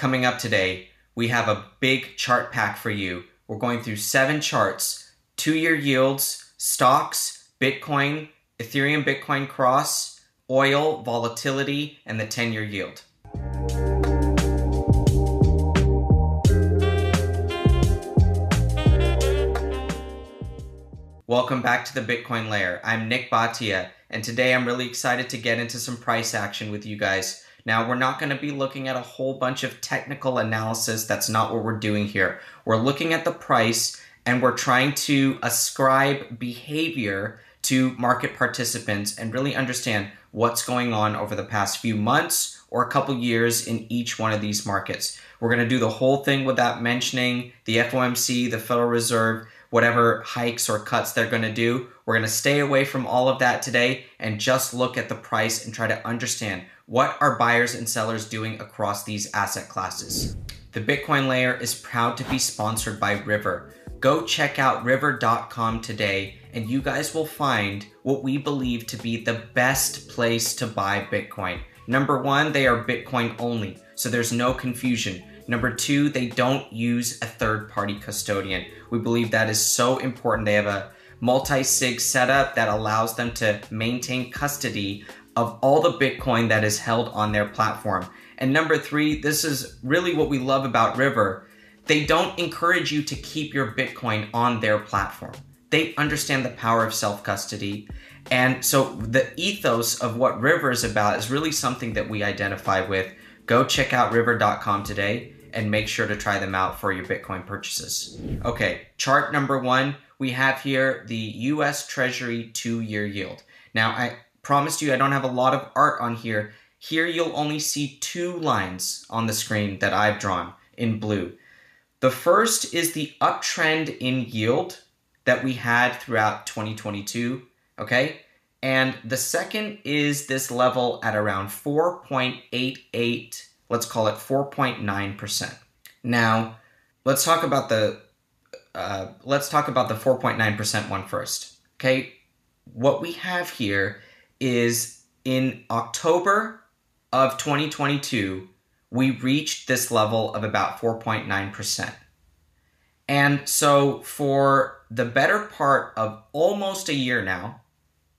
Coming up today, we have a big chart pack for you. We're going through seven charts two year yields, stocks, Bitcoin, Ethereum Bitcoin cross, oil, volatility, and the 10 year yield. Welcome back to the Bitcoin Layer. I'm Nik Bhatia, and today I'm really excited to get into some price action with you guys. Now, we're not going to be looking at a whole bunch of technical analysis. That's not what we're doing here. We're looking at the price and we're trying to ascribe behavior to market participants and really understand what's going on over the past few months or a couple years in each one of these markets. We're going to do the whole thing without mentioning the FOMC, the Federal Reserve, whatever hikes or cuts they're going to do. We're going to stay away from all of that today and just look at the price and try to understand what are buyers and sellers doing across these asset classes. The Bitcoin layer is proud to be sponsored by River. Go check out river.com today and you guys will find what we believe to be the best place to buy Bitcoin. Number one, they are Bitcoin only, so there's no confusion. Number two, they don't use a third party custodian. We believe that is so important. They have a multi sig setup that allows them to maintain custody of all the Bitcoin that is held on their platform. And number three, this is really what we love about River. They don't encourage you to keep your Bitcoin on their platform. They understand the power of self custody. And so the ethos of what River is about is really something that we identify with. Go check out river.com today and make sure to try them out for your Bitcoin purchases. Okay, chart number one, we have here the US Treasury two year yield. Now, I promised you I don't have a lot of art on here. Here you'll only see two lines on the screen that I've drawn in blue. The first is the uptrend in yield that we had throughout 2022, okay? And the second is this level at around 4.88, let's call it 4.9%. Now, let's talk about the uh, let's talk about the 4.9% one first. Okay, what we have here is in October of 2022, we reached this level of about 4.9%. And so for the better part of almost a year now,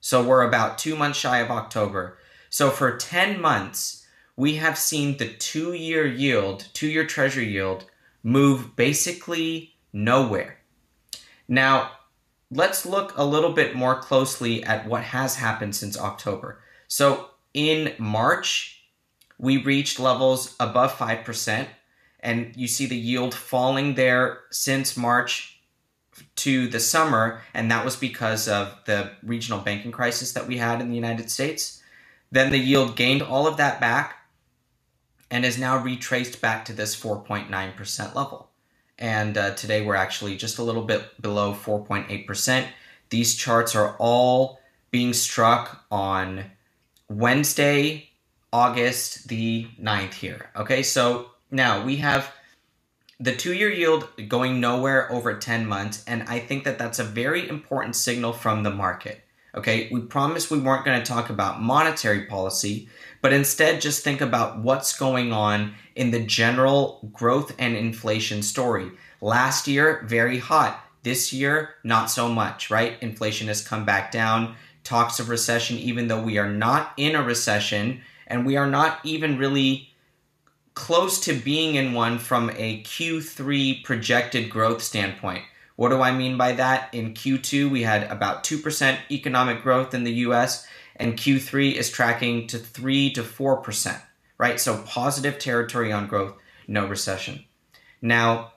so we're about two months shy of October. So for 10 months, we have seen the two year yield, two year treasury yield, move basically nowhere. Now, let's look a little bit more closely at what has happened since October. So in March, we reached levels above 5%, and you see the yield falling there since March to the summer, and that was because of the regional banking crisis that we had in the United States. Then the yield gained all of that back and is now retraced back to this 4.9% level. And uh, today we're actually just a little bit below 4.8%. These charts are all being struck on Wednesday, August the 9th here. Okay, so now we have the two year yield going nowhere over 10 months, and I think that that's a very important signal from the market. Okay, we promised we weren't going to talk about monetary policy, but instead just think about what's going on in the general growth and inflation story. Last year, very hot. This year, not so much, right? Inflation has come back down. Talks of recession, even though we are not in a recession and we are not even really close to being in one from a Q3 projected growth standpoint. What do I mean by that? In Q2, we had about 2% economic growth in the US, and Q3 is tracking to 3 to 4%, right? So positive territory on growth, no recession. Now,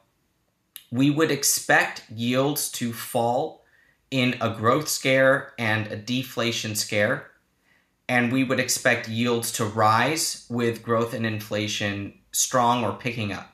we would expect yields to fall in a growth scare and a deflation scare. And we would expect yields to rise with growth and inflation strong or picking up.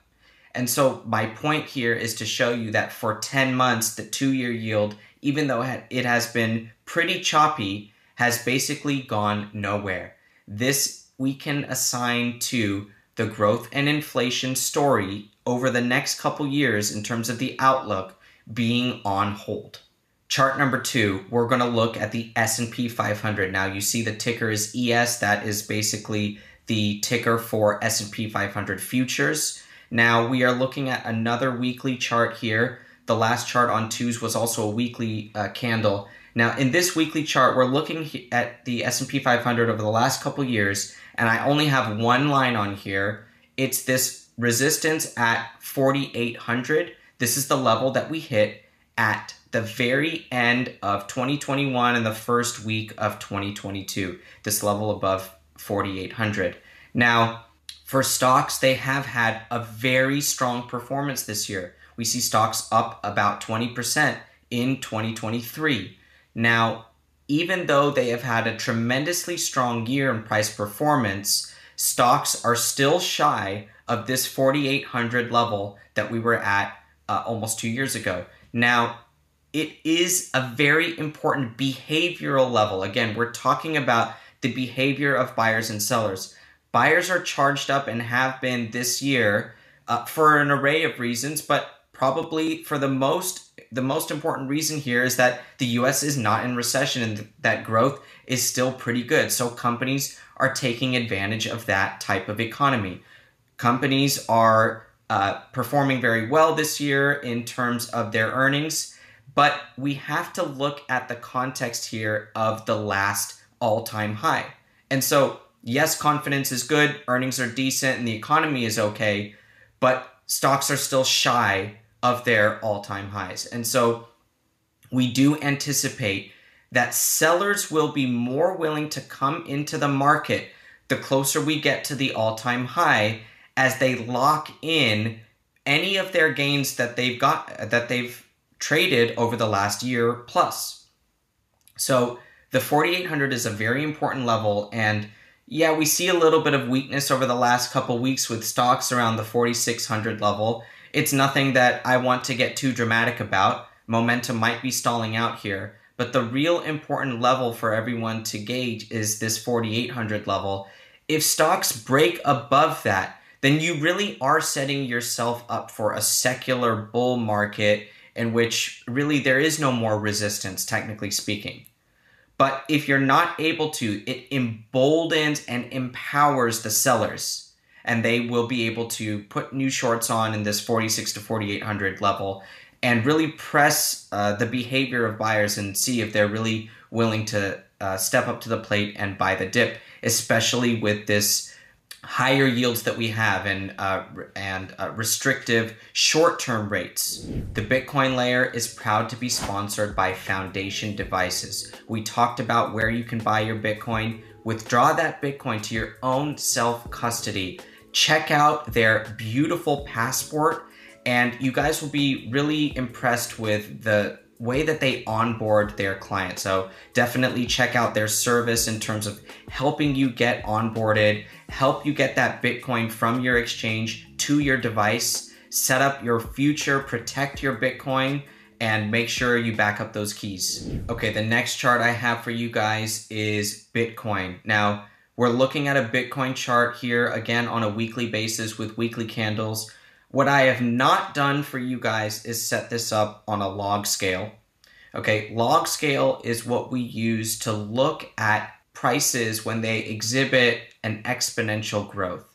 And so, my point here is to show you that for 10 months, the two year yield, even though it has been pretty choppy, has basically gone nowhere. This we can assign to the growth and inflation story over the next couple years in terms of the outlook being on hold. Chart number 2, we're going to look at the S&P 500. Now you see the ticker is ES, that is basically the ticker for S&P 500 futures. Now we are looking at another weekly chart here. The last chart on twos was also a weekly uh, candle. Now in this weekly chart, we're looking at the S&P 500 over the last couple years, and I only have one line on here. It's this resistance at 4,800. This is the level that we hit at the very end of 2021 and the first week of 2022. This level above 4,800. Now, for stocks, they have had a very strong performance this year. We see stocks up about 20% in 2023. Now, even though they have had a tremendously strong year in price performance, stocks are still shy of this 4,800 level that we were at uh, almost two years ago. Now, it is a very important behavioral level. Again, we're talking about the behavior of buyers and sellers. Buyers are charged up and have been this year uh, for an array of reasons, but probably for the most the most important reason here is that the US is not in recession and that growth is still pretty good. So companies are taking advantage of that type of economy. Companies are uh, performing very well this year in terms of their earnings, but we have to look at the context here of the last all time high. And so, yes, confidence is good, earnings are decent, and the economy is okay, but stocks are still shy of their all time highs. And so, we do anticipate that sellers will be more willing to come into the market the closer we get to the all time high as they lock in any of their gains that they've got that they've traded over the last year plus. So the 4800 is a very important level and yeah, we see a little bit of weakness over the last couple weeks with stocks around the 4600 level. It's nothing that I want to get too dramatic about. Momentum might be stalling out here, but the real important level for everyone to gauge is this 4800 level. If stocks break above that, then you really are setting yourself up for a secular bull market in which really there is no more resistance, technically speaking. But if you're not able to, it emboldens and empowers the sellers, and they will be able to put new shorts on in this 46 to 4800 level and really press uh, the behavior of buyers and see if they're really willing to uh, step up to the plate and buy the dip, especially with this higher yields that we have and uh, and uh, restrictive short-term rates. The Bitcoin layer is proud to be sponsored by Foundation Devices. We talked about where you can buy your Bitcoin. Withdraw that Bitcoin to your own self-custody. Check out their beautiful passport and you guys will be really impressed with the way that they onboard their clients. So definitely check out their service in terms of helping you get onboarded, help you get that Bitcoin from your exchange to your device, set up your future, protect your Bitcoin, and make sure you back up those keys. Okay, the next chart I have for you guys is Bitcoin. Now, we're looking at a Bitcoin chart here again on a weekly basis with weekly candles. What I have not done for you guys is set this up on a log scale. Okay, log scale is what we use to look at prices when they exhibit an exponential growth.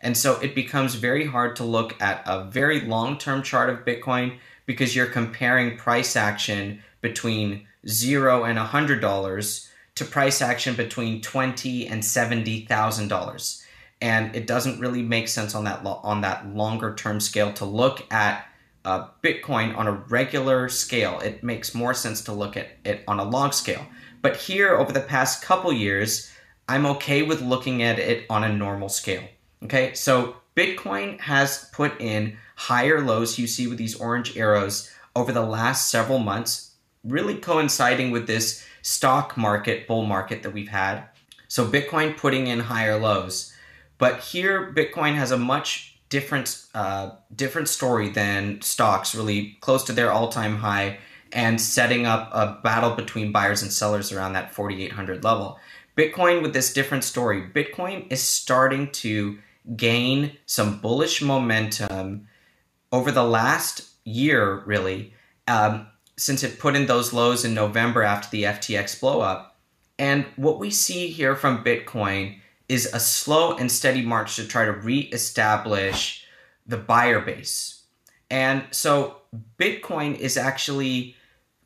And so it becomes very hard to look at a very long term chart of Bitcoin because you're comparing price action between zero and $100 to price action between twenty and $70,000 and it doesn't really make sense on that lo- on that longer term scale to look at uh, Bitcoin on a regular scale. It makes more sense to look at it on a log scale. But here, over the past couple years, I'm okay with looking at it on a normal scale. Okay, so Bitcoin has put in higher lows you see with these orange arrows over the last several months, really coinciding with this stock market bull market that we've had. So Bitcoin putting in higher lows. But here, Bitcoin has a much different uh, different story than stocks, really close to their all time high and setting up a battle between buyers and sellers around that 4,800 level. Bitcoin with this different story. Bitcoin is starting to gain some bullish momentum over the last year, really, um, since it put in those lows in November after the FTX blowup. And what we see here from Bitcoin is a slow and steady march to try to reestablish the buyer base. And so Bitcoin is actually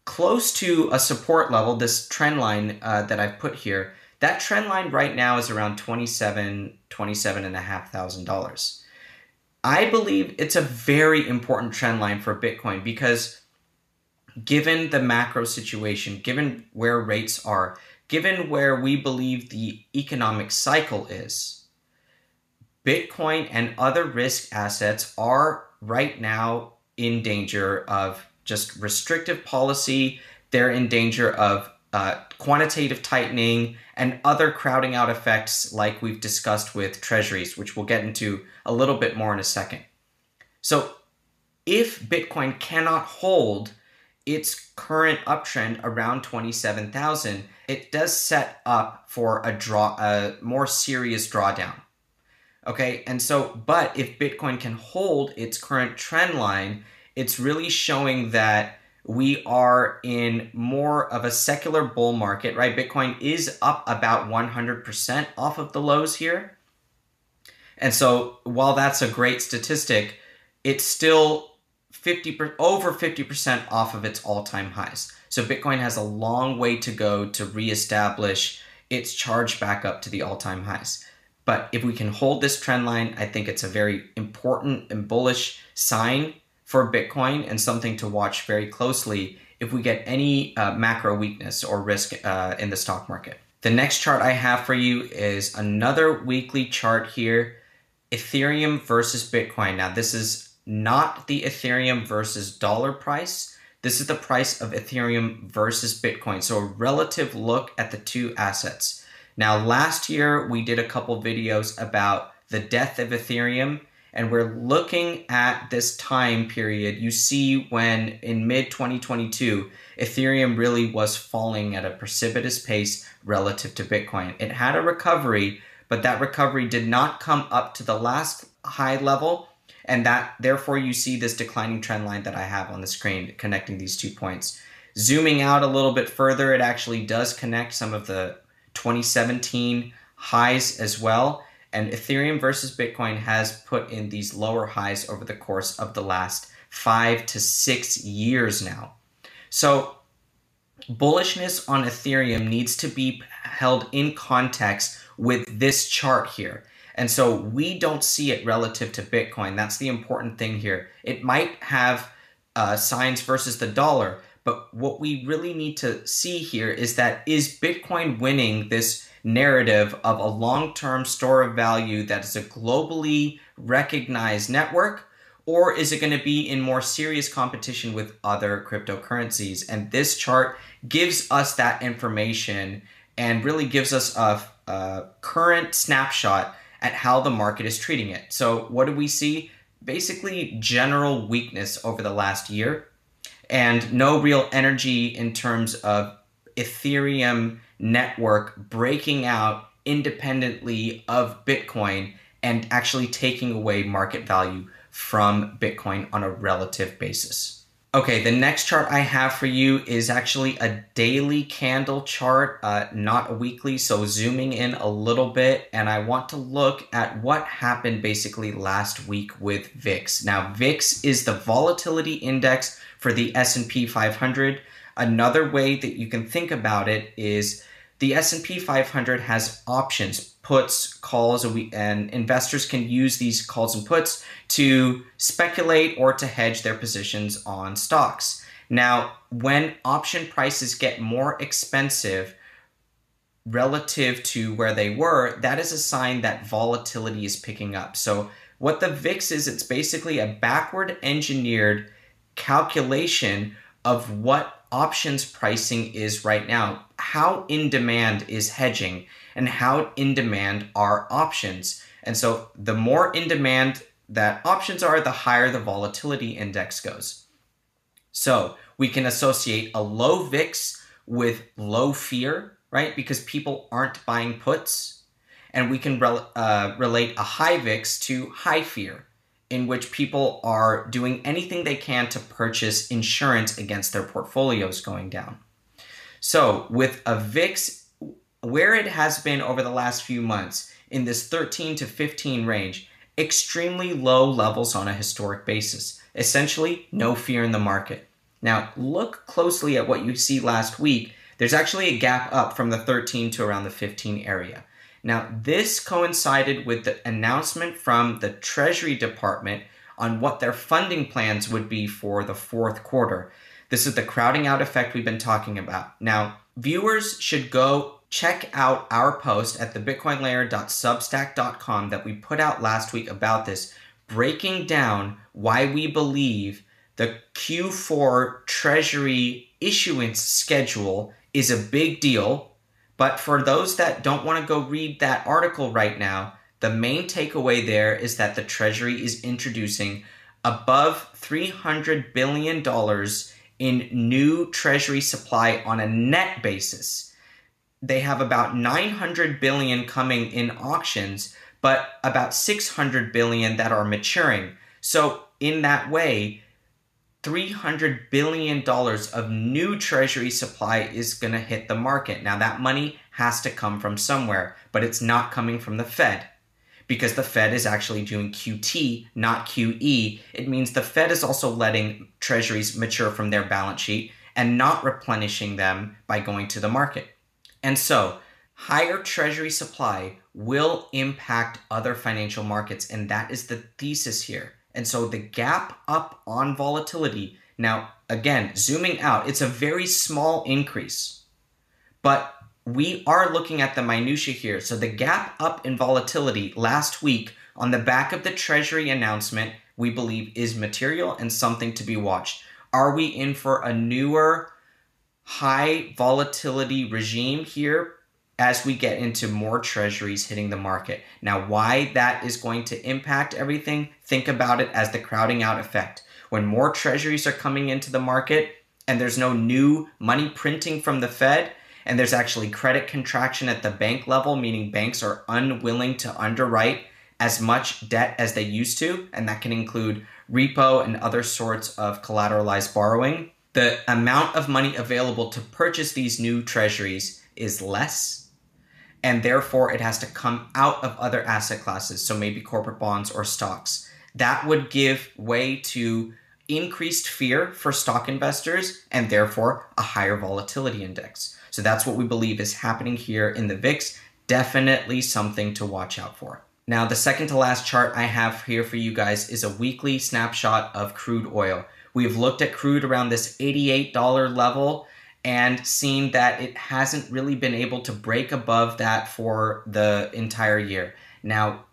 close to a support level, this trend line uh, that I've put here. That trend line right now is around 27, 27 and a half thousand dollars. I believe it's a very important trend line for Bitcoin because given the macro situation, given where rates are, given where we believe the economic cycle is, Bitcoin and other risk assets are right now in danger of just restrictive policy. They're in danger of uh, quantitative tightening and other crowding out effects, like we've discussed with treasuries, which we'll get into a little bit more in a second. So, if Bitcoin cannot hold its current uptrend around 27,000, it does set up for a draw a more serious drawdown. Okay? And so but if Bitcoin can hold its current trend line, it's really showing that we are in more of a secular bull market, right? Bitcoin is up about 100% off of the lows here. And so while that's a great statistic, it's still 50 over 50% off of its all-time highs. So Bitcoin has a long way to go to reestablish its charge back up to the all-time highs. But if we can hold this trend line, I think it's a very important and bullish sign for Bitcoin and something to watch very closely if we get any uh, macro weakness or risk uh, in the stock market. The next chart I have for you is another weekly chart here Ethereum versus Bitcoin. Now, this is not the Ethereum versus dollar price. This is the price of Ethereum versus Bitcoin. So a relative look at the two assets. Now, last year we did a couple videos about the death of Ethereum, and we're looking at this time period. You see, when in mid 2022, Ethereum really was falling at a precipitous pace relative to Bitcoin. It had a recovery, but that recovery did not come up to the last high level and that therefore you see this declining trend line that I have on the screen connecting these two points. Zooming out a little bit further, it actually does connect some of the 2017 highs as well. And Ethereum versus Bitcoin has put in these lower highs over the course of the last five to six years now. So, bullishness on Ethereum needs to be held in context with this chart here. And so we don't see it relative to Bitcoin. That's the important thing here. It might have uh, signs versus the dollar, but what we really need to see here is that is Bitcoin winning this narrative of a long term store of value that is a globally recognized network? Or is it going to be in more serious competition with other cryptocurrencies? And this chart gives us that information and really gives us a, a current snapshot at how the market is treating it. So, what do we see? Basically, general weakness over the last year and no real energy in terms of Ethereum network breaking out independently of Bitcoin and actually taking away market value from Bitcoin on a relative basis. Okay, the next chart I have for you is actually a daily candle chart, uh, not a weekly. So zooming in a little bit, and I want to look at what happened basically last week with VIX. Now, VIX is the volatility index for the S&P 500. Another way that you can think about it is the S&P 500 has options, puts, calls, and investors can use these calls and puts to speculate or to hedge their positions on stocks. Now, when option prices get more expensive relative to where they were, that is a sign that volatility is picking up. So, what the VIX is, it's basically a backward engineered calculation of what options pricing is right now. How in demand is hedging and how in demand are options. And so the more in demand that options are, the higher the volatility index goes. So we can associate a low VIX with low fear, right? Because people aren't buying puts. And we can re- uh, relate a high VIX to high fear in which people are doing anything they can to purchase insurance against their portfolios going down. So, with a VIX, where it has been over the last few months in this 13 to 15 range, extremely low levels on a historic basis. Essentially, no fear in the market. Now, look closely at what you see last week. There's actually a gap up from the 13 to around the 15 area. Now, this coincided with the announcement from the Treasury Department on what their funding plans would be for the fourth quarter. This is the crowding out effect we've been talking about. Now, viewers should go check out our post at thebitcoinlayer.substack.com that we put out last week about this, breaking down why we believe the Q4 Treasury issuance schedule is a big deal. But for those that don't want to go read that article right now, the main takeaway there is that the Treasury is introducing above $300 billion in new Treasury supply on a net basis. They have about 900 billion coming in auctions, but about 600 billion that are maturing. So, in that way, $300 billion of new treasury supply is going to hit the market. Now, that money has to come from somewhere, but it's not coming from the Fed because the Fed is actually doing QT, not QE. It means the Fed is also letting treasuries mature from their balance sheet and not replenishing them by going to the market. And so, higher treasury supply will impact other financial markets, and that is the thesis here. And so, the gap up on volatility, now, again, zooming out, it's a very small increase, but we are looking at the minutia here. So the gap up in volatility last week on the back of the Treasury announcement, we believe is material and something to be watched. Are we in for a newer high volatility regime here as we get into more treasuries hitting the market? Now, why that is going to impact everything, think about it as the crowding out effect. When more treasuries are coming into the market and there's no new money printing from the Fed, and there's actually credit contraction at the bank level, meaning banks are unwilling to underwrite as much debt as they used to, and that can include repo and other sorts of collateralized borrowing. The amount of money available to purchase these new treasuries is less, and therefore it has to come out of other asset classes, so maybe corporate bonds or stocks. That would give way to increased fear for stock investors and therefore a higher volatility index. So that's what we believe is happening here in the VIX. Definitely something to watch out for. Now, the second to last chart I have here for you guys is a weekly snapshot of crude oil. We've looked at crude around this $88 level and seen that it hasn't really been able to break above that for the entire year. Now,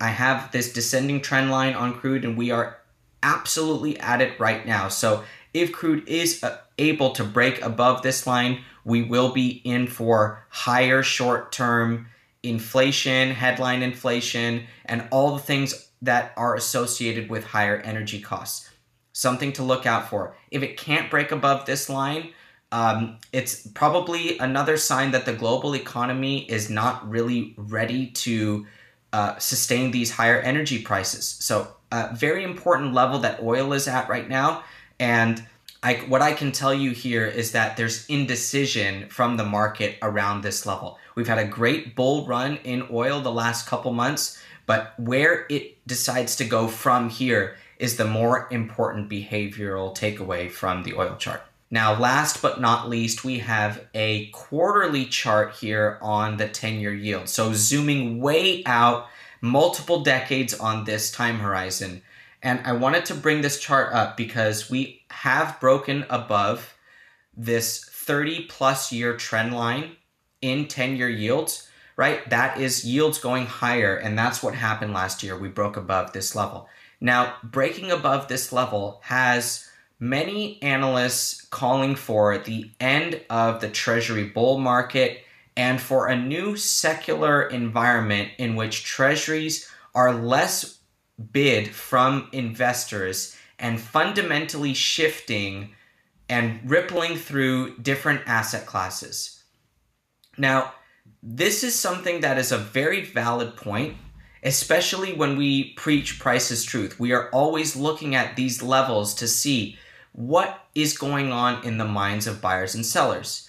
I have this descending trend line on crude, and we are absolutely at it right now. So, if crude is uh, able to break above this line, we will be in for higher short term inflation, headline inflation, and all the things that are associated with higher energy costs. Something to look out for. If it can't break above this line, um, it's probably another sign that the global economy is not really ready to uh, sustain these higher energy prices. So, a very important level that oil is at right now. And I, what I can tell you here is that there's indecision from the market around this level. We've had a great bull run in oil the last couple months, but where it decides to go from here is the more important behavioral takeaway from the oil chart. Now, last but not least, we have a quarterly chart here on the 10 year yield. So, zooming way out, multiple decades on this time horizon. And I wanted to bring this chart up because we have broken above this 30 plus year trend line in 10 year yields, right? That is yields going higher. And that's what happened last year. We broke above this level. Now, breaking above this level has many analysts calling for the end of the treasury bull market and for a new secular environment in which treasuries are less bid from investors and fundamentally shifting and rippling through different asset classes. Now, this is something that is a very valid point, especially when we preach Price's truth. We are always looking at these levels to see what is going on in the minds of buyers and sellers.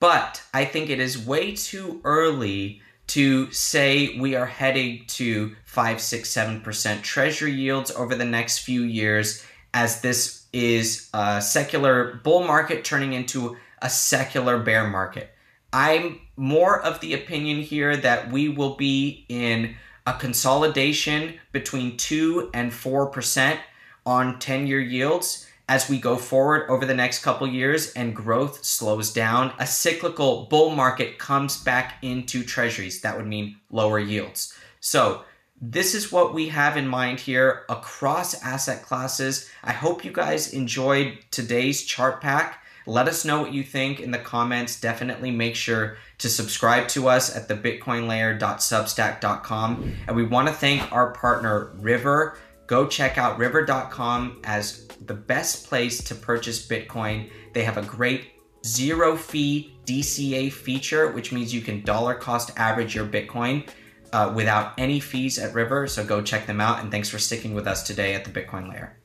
But I think it is way too early to say we are heading to five, six, seven percent treasury yields over the next few years as this is a secular bull market turning into a secular bear market. I'm more of the opinion here that we will be in a consolidation between 2 and 4% on 10 year yields as we go forward over the next couple years and growth slows down. A cyclical bull market comes back into treasuries. That would mean lower yields. So, this is what we have in mind here across asset classes. I hope you guys enjoyed today's chart pack. Let us know what you think in the comments. Definitely make sure to subscribe to us at the bitcoinlayer.substack.com. And we want to thank our partner, River. Go check out river.com as the best place to purchase Bitcoin. They have a great zero fee DCA feature, which means you can dollar cost average your Bitcoin uh, without any fees at River. So go check them out. And thanks for sticking with us today at the Bitcoin Layer.